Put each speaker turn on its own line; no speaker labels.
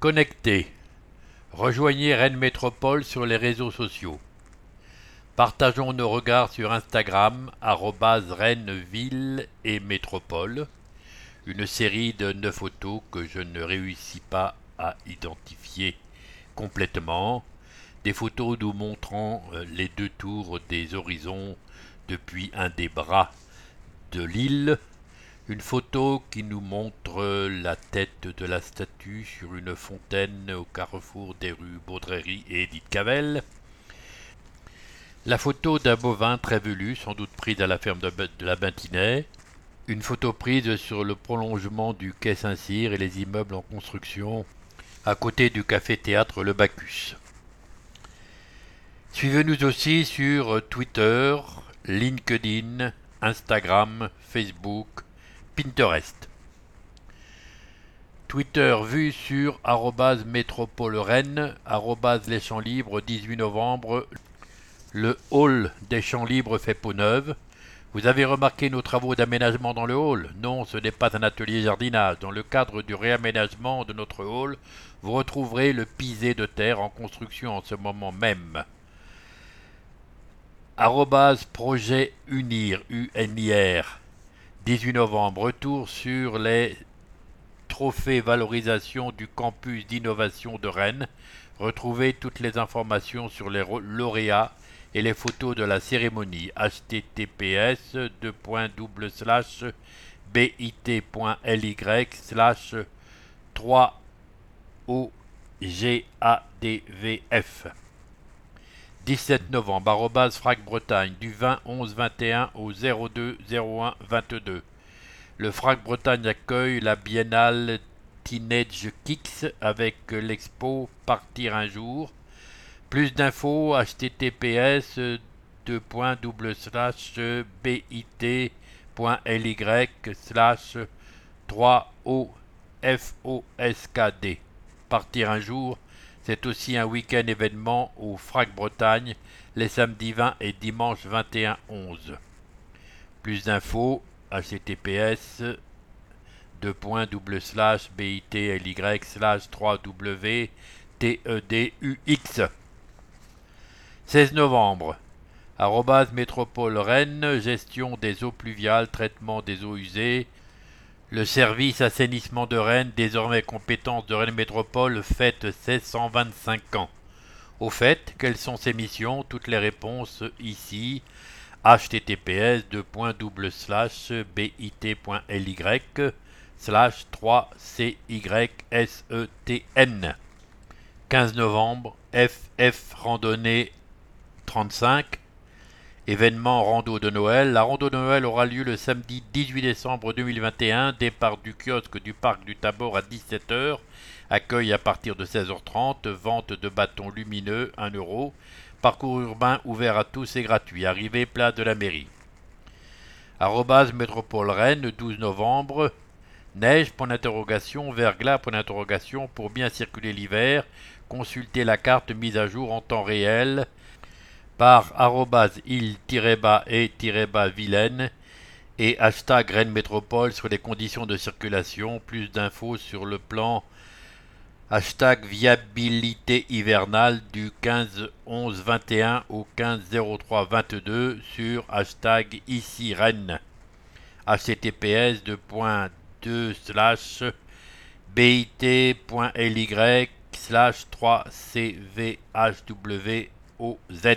Connecté. Rejoignez Rennes Métropole sur les réseaux sociaux. Partageons nos regards sur Instagram, Rennes Ville et Métropole, une série de neuf photos que je ne réussis pas à identifier complètement, des photos nous montrant euh, les deux tours des horizons depuis un des bras de l'île, une photo qui nous montre la tête de la statue sur une fontaine au carrefour des rues Baudrerie et Edith Cavell. La photo d'un bovin très velu, sans doute prise à la ferme de, la Bintinet. Une photo prise sur le prolongement du quai Saint-Cyr et les immeubles en construction à côté du café-théâtre Le Bacchus. Suivez-nous aussi sur Twitter, LinkedIn, Instagram, Facebook, Pinterest. Twitter vu sur métropole Rennes, les champs libres 18 novembre. Le hall des champs libres fait peau neuve. Vous avez remarqué nos travaux d'aménagement dans le hall? Non, ce n'est pas un atelier jardinage. Dans le cadre du réaménagement de notre hall, vous retrouverez le pisé de terre en construction en ce moment même. Arrobase projet unir, UNIR, 18 novembre, retour sur les trophées valorisation du campus d'innovation de Rennes. Retrouvez toutes les informations sur les lauréats et les photos de la cérémonie. https bit.ly slash 3 OGADVF. 17 novembre, arrobase Frac Bretagne, du 20 11 21 au 02 01 22. Le Frac Bretagne accueille la biennale Teenage Kicks avec l'expo Partir un jour. Plus d'infos https bit.ly slash 3 OFOSKD. Partir un jour c'est aussi un week-end événement au Frac Bretagne les samedis 20 et dimanche 21 11. Plus d'infos https bit.ly slash 3w TEDUX. 16 novembre. Arrobase Métropole Rennes, gestion des eaux pluviales, traitement des eaux usées, le service assainissement de Rennes, désormais compétence de Rennes Métropole, fête ses 125 ans. Au fait, quelles sont ses missions? Toutes les réponses ici. https bit.ly slash 3CYSETN 15 novembre, FF Randonnée 35 Événement rando de Noël. La rando de Noël aura lieu le samedi 18 décembre 2021. Départ du kiosque du parc du Tabor à 17h. Accueil à partir de 16h30. Vente de bâtons lumineux 1 euro. Parcours urbain ouvert à tous et gratuit. Arrivée place de la mairie. Arrobase Métropole Rennes 12 novembre. Neige, point d'interrogation, verglas, point d'interrogation, pour bien circuler l'hiver, consultez la carte mise à jour en temps réel par il-et-vilaine et hashtag Rennes Métropole sur les conditions de circulation. Plus d'infos sur le plan hashtag viabilité hivernale du 15 11 21 au 15 03 22 sur hashtag ici Rennes. https slash bit.ly slash 3 cvhw OZ.